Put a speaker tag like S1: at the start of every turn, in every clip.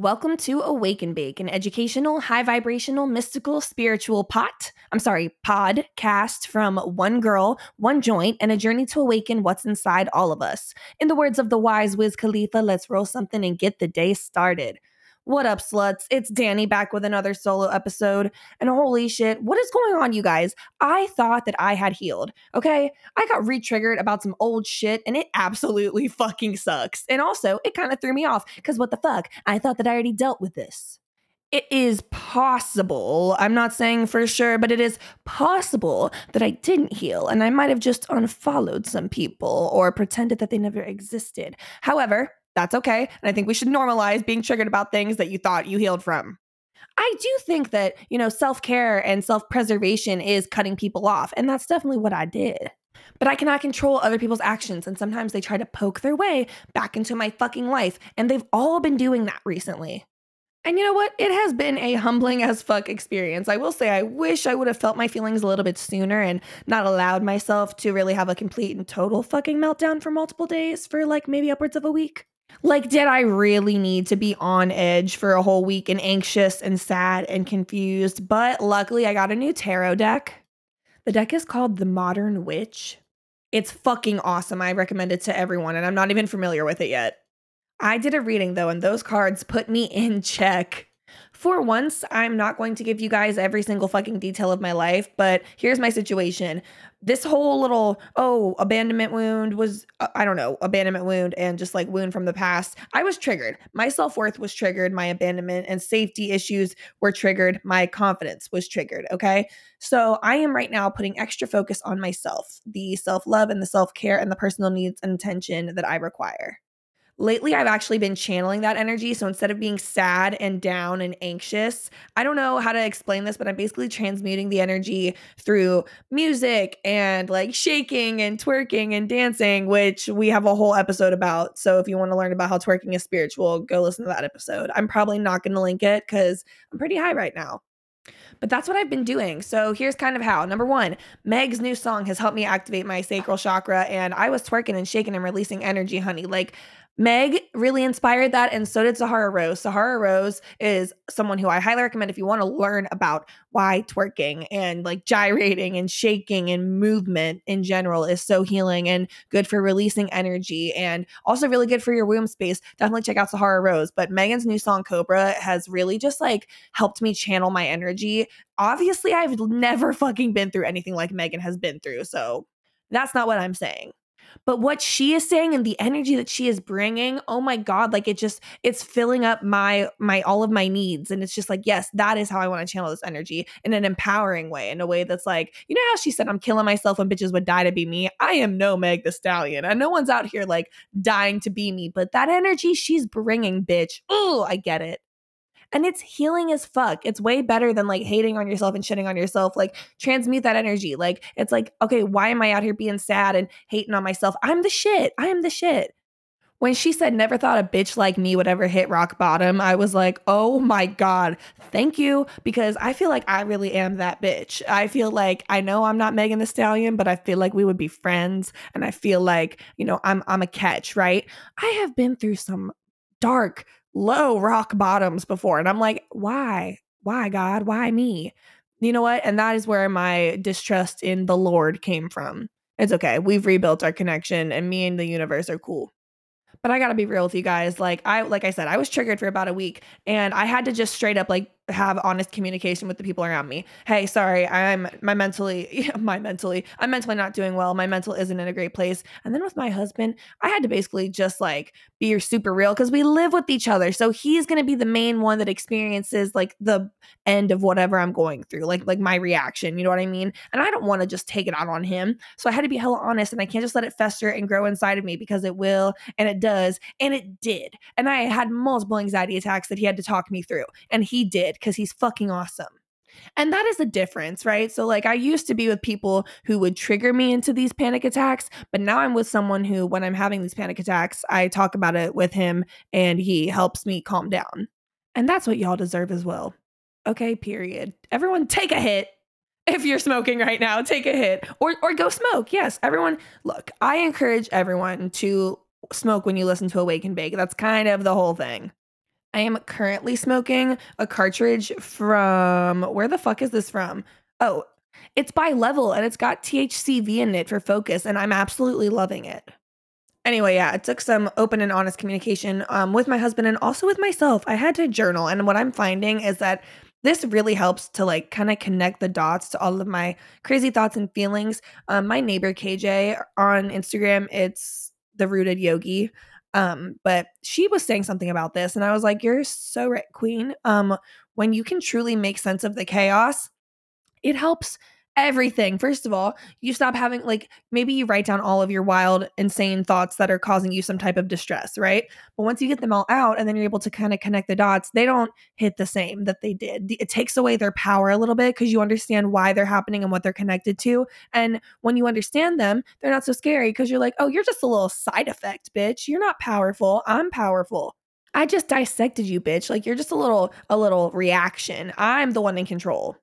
S1: Welcome to Awake and Bake, an educational, high vibrational, mystical, spiritual pot. I'm sorry, podcast from one girl, one joint, and a journey to awaken what's inside all of us. In the words of the wise Wiz Khalifa, let's roll something and get the day started. What up, sluts? It's Dani back with another solo episode. And holy shit, what is going on, you guys? I thought that I had healed, okay? I got re triggered about some old shit and it absolutely fucking sucks. And also, it kind of threw me off because what the fuck? I thought that I already dealt with this. It is possible, I'm not saying for sure, but it is possible that I didn't heal and I might have just unfollowed some people or pretended that they never existed. However, that's okay. And I think we should normalize being triggered about things that you thought you healed from. I do think that, you know, self care and self preservation is cutting people off. And that's definitely what I did. But I cannot control other people's actions. And sometimes they try to poke their way back into my fucking life. And they've all been doing that recently. And you know what? It has been a humbling as fuck experience. I will say, I wish I would have felt my feelings a little bit sooner and not allowed myself to really have a complete and total fucking meltdown for multiple days for like maybe upwards of a week. Like, did I really need to be on edge for a whole week and anxious and sad and confused? But luckily, I got a new tarot deck. The deck is called The Modern Witch. It's fucking awesome. I recommend it to everyone, and I'm not even familiar with it yet. I did a reading though, and those cards put me in check. For once, I'm not going to give you guys every single fucking detail of my life, but here's my situation. This whole little, oh, abandonment wound was, uh, I don't know, abandonment wound and just like wound from the past. I was triggered. My self worth was triggered. My abandonment and safety issues were triggered. My confidence was triggered. Okay. So I am right now putting extra focus on myself, the self love and the self care and the personal needs and attention that I require lately I've actually been channeling that energy. So instead of being sad and down and anxious, I don't know how to explain this, but I'm basically transmuting the energy through music and like shaking and twerking and dancing, which we have a whole episode about. So if you want to learn about how twerking is spiritual, go listen to that episode. I'm probably not going to link it because I'm pretty high right now. But that's what I've been doing. So here's kind of how. Number one, Meg's new song has helped me activate my sacral chakra, and I was twerking and shaking and releasing energy, honey. Like Meg really inspired that, and so did Sahara Rose. Sahara Rose is someone who I highly recommend if you want to learn about why twerking and like gyrating and shaking and movement in general is so healing and good for releasing energy and also really good for your womb space. Definitely check out Sahara Rose. But Megan's new song, Cobra, has really just like helped me channel my energy. Obviously, I've never fucking been through anything like Megan has been through. So that's not what I'm saying but what she is saying and the energy that she is bringing oh my god like it just it's filling up my my all of my needs. And it's just like yes that is how i want to channel this energy in an empowering way in a way that's like you know how she said i'm killing myself when bitches would die to be me? I am no meg thee stallion and no one's out here like dying to be me. But that energy she's bringing bitch oh i get it and it's healing as fuck. It's way better than like hating on yourself and shitting on yourself. Like transmute that energy. Like it's like, okay, why am I out here being sad and hating on myself? I'm the shit. I am the shit. When she said never thought a bitch like me would ever hit rock bottom, I was like, oh my God, thank you. Because I feel like I really am that bitch. I feel like I know I'm not Megan Thee Stallion, but I feel like we would be friends. And I feel like, you know, I'm I'm a catch, right? I have been through some dark, low rock bottoms before. And I'm like, why? Why, God? Why me? You know what? And that is where my distrust in the Lord came from. It's okay. We've rebuilt our connection, and me and the universe are cool. But I gotta be real with you guys. Like I, like I said, I was triggered for about a week, and I had to just straight up like have honest communication with the people around me. Hey, sorry, I'm my mentally, my mentally, I'm mentally not doing well. My mental isn't in a great place. And then with my husband, I had to basically just like be super real because we live with each other. So he's gonna be the main one that experiences like the end of whatever I'm going through, like like my reaction. You know what I mean? And I don't want to just take it out on him. So I had to be hella honest, and I can't just let it fester and grow inside of me because it will, and it does, and it did. And I had multiple anxiety attacks that he had to talk me through, and he did because he's fucking awesome. And that is the difference, right? So, like, I used to be with people who would trigger me into these panic attacks, but now I'm with someone who, when I'm having these panic attacks, I talk about it with him and he helps me calm down. And that's what y'all deserve as well. Okay, period. Everyone take a hit. If you're smoking right now, take a hit or or go smoke. Yes, everyone. Look, I encourage everyone to smoke when you listen to Awake and Bake. That's kind of the whole thing. I am currently smoking a cartridge from where the fuck is this from? Oh, it's by level and it's got THCV in it for focus, and I'm absolutely loving it. Anyway, yeah, it took some open and honest communication um, with my husband and also with myself. I had to journal, and what I'm finding is that this really helps to like kind of connect the dots to all of my crazy thoughts and feelings. Um, my neighbor KJ on Instagram, it's the rooted yogi. Um, but she was saying something about this, and I was like, You're so right, Queen. Um, when you can truly make sense of the chaos, it helps everything. First of all, you stop having like maybe you write down all of your wild, insane thoughts that are causing you some type of distress, right? But once you get them all out and then you're able to kind of connect the dots, they don't hit the same that they did. It takes away their power a little bit because you understand why they're happening and what they're connected to. And when you understand them, they're not so scary because you're like, oh, you're just a little side effect, bitch. You're not powerful. I'm powerful. I just dissected you, bitch. Like you're just a little a little reaction. I'm the one in control.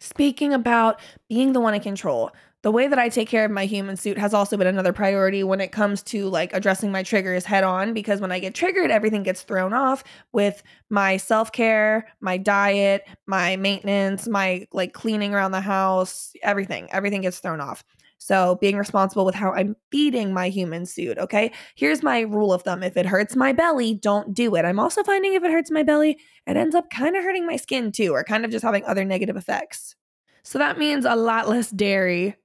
S1: Speaking about being the one in control, the way that I take care of my human suit has also been another priority when it comes to like addressing my triggers head on because when I get triggered, everything gets thrown off with my self care, my diet, my maintenance, my like cleaning around the house, everything. Everything gets thrown off. So, being responsible with how I'm feeding my human suit, okay? Here's my rule of thumb if it hurts my belly, don't do it. I'm also finding if it hurts my belly, it ends up kind of hurting my skin too, or kind of just having other negative effects. So, that means a lot less dairy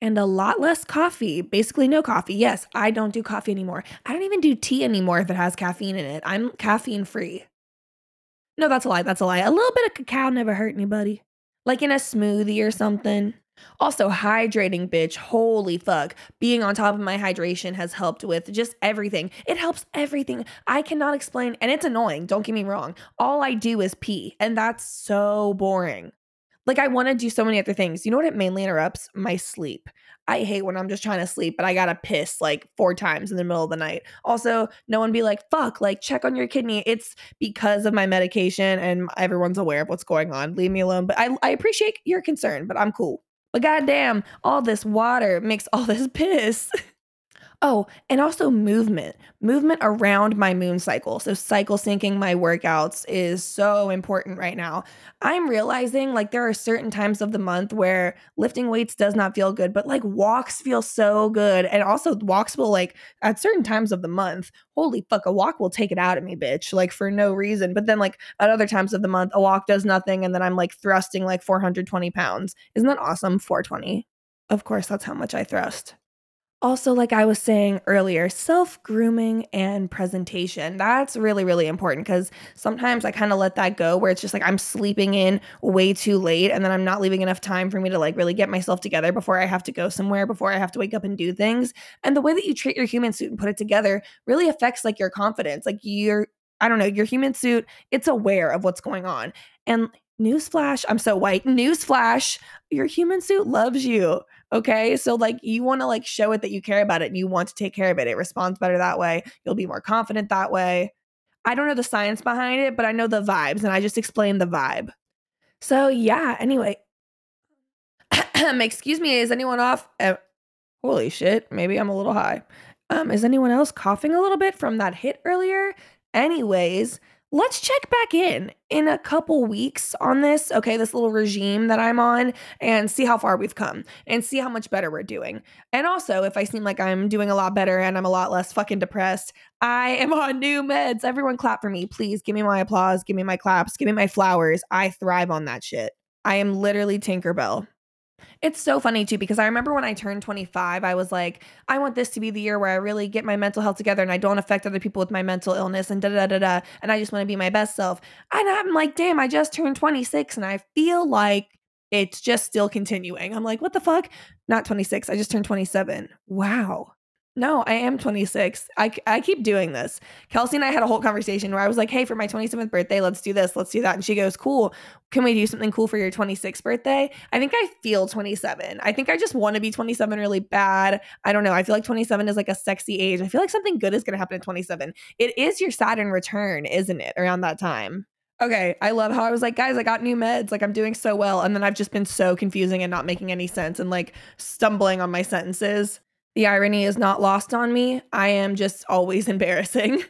S1: and a lot less coffee. Basically, no coffee. Yes, I don't do coffee anymore. I don't even do tea anymore if it has caffeine in it. I'm caffeine free. No, that's a lie. That's a lie. A little bit of cacao never hurt anybody. Like in a smoothie or something. Also, hydrating, bitch. Holy fuck. Being on top of my hydration has helped with just everything. It helps everything. I cannot explain, and it's annoying. Don't get me wrong. All I do is pee, and that's so boring. Like, I want to do so many other things. You know what? It mainly interrupts my sleep. I hate when I'm just trying to sleep, but I gotta piss like four times in the middle of the night. Also, no one be like, fuck, like check on your kidney. It's because of my medication and everyone's aware of what's going on. Leave me alone. But I, I appreciate your concern, but I'm cool. But goddamn, all this water makes all this piss. Oh, and also movement, movement around my moon cycle. So, cycle syncing my workouts is so important right now. I'm realizing like there are certain times of the month where lifting weights does not feel good, but like walks feel so good. And also, walks will like at certain times of the month, holy fuck, a walk will take it out of me, bitch, like for no reason. But then, like at other times of the month, a walk does nothing. And then I'm like thrusting like 420 pounds. Isn't that awesome? 420. Of course, that's how much I thrust. Also, like I was saying earlier, self grooming and presentation. That's really, really important because sometimes I kind of let that go where it's just like I'm sleeping in way too late and then I'm not leaving enough time for me to like really get myself together before I have to go somewhere, before I have to wake up and do things. And the way that you treat your human suit and put it together really affects like your confidence. Like you're, I don't know, your human suit, it's aware of what's going on. And newsflash, I'm so white. Newsflash, your human suit loves you. Okay. So like you want to like show it that you care about it and you want to take care of it. It responds better that way. You'll be more confident that way. I don't know the science behind it, but I know the vibes and I just explained the vibe. So yeah, anyway. Excuse me, is anyone off? Uh, holy shit, maybe I'm a little high. Um, is anyone else coughing a little bit from that hit earlier? Anyways, let's check back in in a couple weeks on this, okay, this little regime that I'm on, and see how far we've come and see how much better we're doing. And also, if I seem like I'm doing a lot better and I'm a lot less fucking depressed, I am on new meds. Everyone clap for me, please. Give me my applause, give me my claps, give me my flowers. I thrive on that shit. I am literally Tinkerbell. It's so funny too because I remember when I turned 25, I was like, I want this to be the year where I really get my mental health together and I don't affect other people with my mental illness and da da da da. And I just want to be my best self. And I'm like, damn, I just turned 26 and I feel like it's just still continuing. I'm like, what the fuck? Not 26. I just turned 27. Wow. No, I am 26. I, I keep doing this. Kelsey and I had a whole conversation where I was like, hey, for my 27th birthday, let's do this, let's do that. And she goes, cool. Can we do something cool for your 26th birthday? I think I feel 27. I think I just want to be 27 really bad. I don't know. I feel like 27 is like a sexy age. I feel like something good is going to happen at 27. It is your Saturn return, isn't it? Around that time. Okay, I love how I was like, guys, I got new meds. Like, I'm doing so well. And then I've just been so confusing and not making any sense and like stumbling on my sentences. The irony is not lost on me. I am just always embarrassing.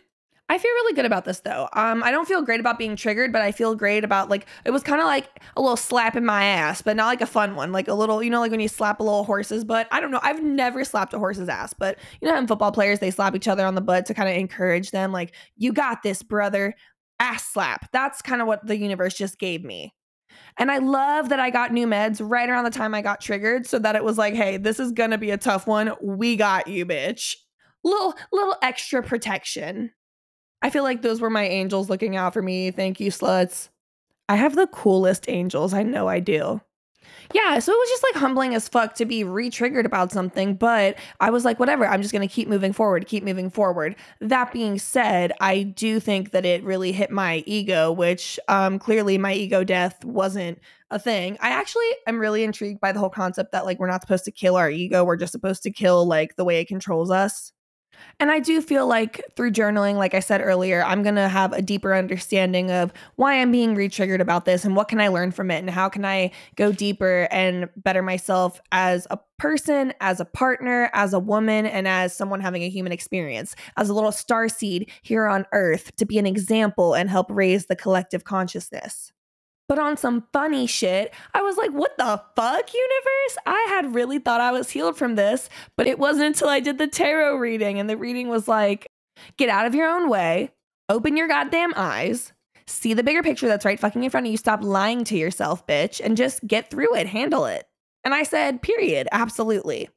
S1: I feel really good about this though. Um, I don't feel great about being triggered, but I feel great about like it was kind of like a little slap in my ass, but not like a fun one, like a little, you know, like when you slap a little horse's butt. I don't know. I've never slapped a horse's ass, but you know, in football players they slap each other on the butt to kind of encourage them, like you got this, brother. Ass slap. That's kind of what the universe just gave me. And I love that I got new meds right around the time I got triggered, so that it was like, hey, this is gonna be a tough one. We got you, bitch. Little little extra protection. I feel like those were my angels looking out for me. Thank you, sluts. I have the coolest angels. I know I do. Yeah, so it was just like humbling as fuck to be re triggered about something, but I was like, whatever, I'm just gonna keep moving forward, keep moving forward. That being said, I do think that it really hit my ego, which um, clearly my ego death wasn't a thing. I actually am really intrigued by the whole concept that like we're not supposed to kill our ego, we're just supposed to kill like the way it controls us. And I do feel like through journaling, like I said earlier, I'm going to have a deeper understanding of why I'm being re triggered about this and what can I learn from it and how can I go deeper and better myself as a person, as a partner, as a woman, and as someone having a human experience, as a little star seed here on earth to be an example and help raise the collective consciousness. But on some funny shit, I was like, what the fuck, universe? I had really thought I was healed from this, but it wasn't until I did the tarot reading. And the reading was like, get out of your own way, open your goddamn eyes, see the bigger picture that's right fucking in front of you, stop lying to yourself, bitch, and just get through it, handle it. And I said, period, absolutely.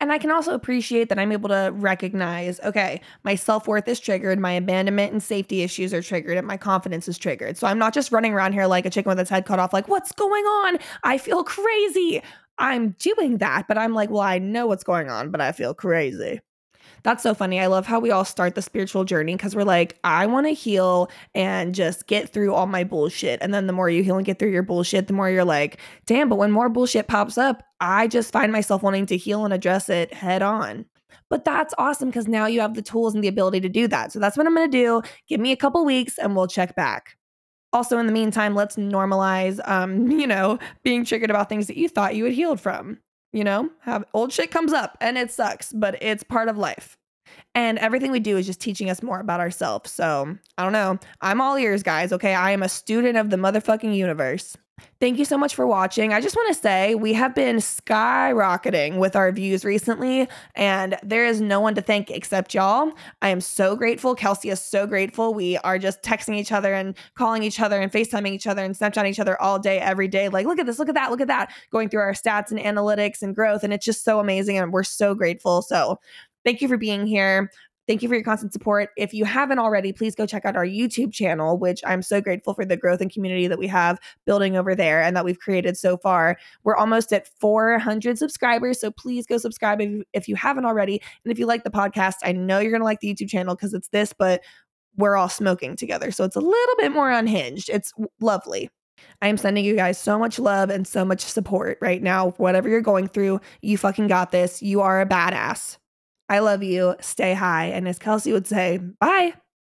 S1: And I can also appreciate that I'm able to recognize okay, my self worth is triggered, my abandonment and safety issues are triggered, and my confidence is triggered. So I'm not just running around here like a chicken with its head cut off, like, what's going on? I feel crazy. I'm doing that, but I'm like, well, I know what's going on, but I feel crazy. That's so funny. I love how we all start the spiritual journey because we're like, I want to heal and just get through all my bullshit. And then the more you heal and get through your bullshit, the more you're like, damn, but when more bullshit pops up, I just find myself wanting to heal and address it head on. But that's awesome because now you have the tools and the ability to do that. So that's what I'm going to do. Give me a couple weeks and we'll check back. Also, in the meantime, let's normalize, um, you know, being triggered about things that you thought you had healed from you know, have old shit comes up and it sucks, but it's part of life. And everything we do is just teaching us more about ourselves. So I don't know. I'm all ears, guys. Okay. I am a student of the motherfucking universe. Thank you so much for watching. I just want to say we have been skyrocketing with our views recently, and there is no one to thank except y'all. I am so grateful. Kelsey is so grateful. We are just texting each other and calling each other and FaceTiming each other and Snapchatting each other all day, every day. Like, look at this, look at that, look at that, going through our stats and analytics and growth. And it's just so amazing. And we're so grateful. So, Thank you for being here. Thank you for your constant support. If you haven't already, please go check out our YouTube channel, which I'm so grateful for the growth and community that we have building over there and that we've created so far. We're almost at 400 subscribers, so please go subscribe if, if you haven't already. And if you like the podcast, I know you're going to like the YouTube channel because it's this, but we're all smoking together. So it's a little bit more unhinged. It's lovely. I am sending you guys so much love and so much support right now. Whatever you're going through, you fucking got this. You are a badass. I love you. Stay high. And as Kelsey would say, bye.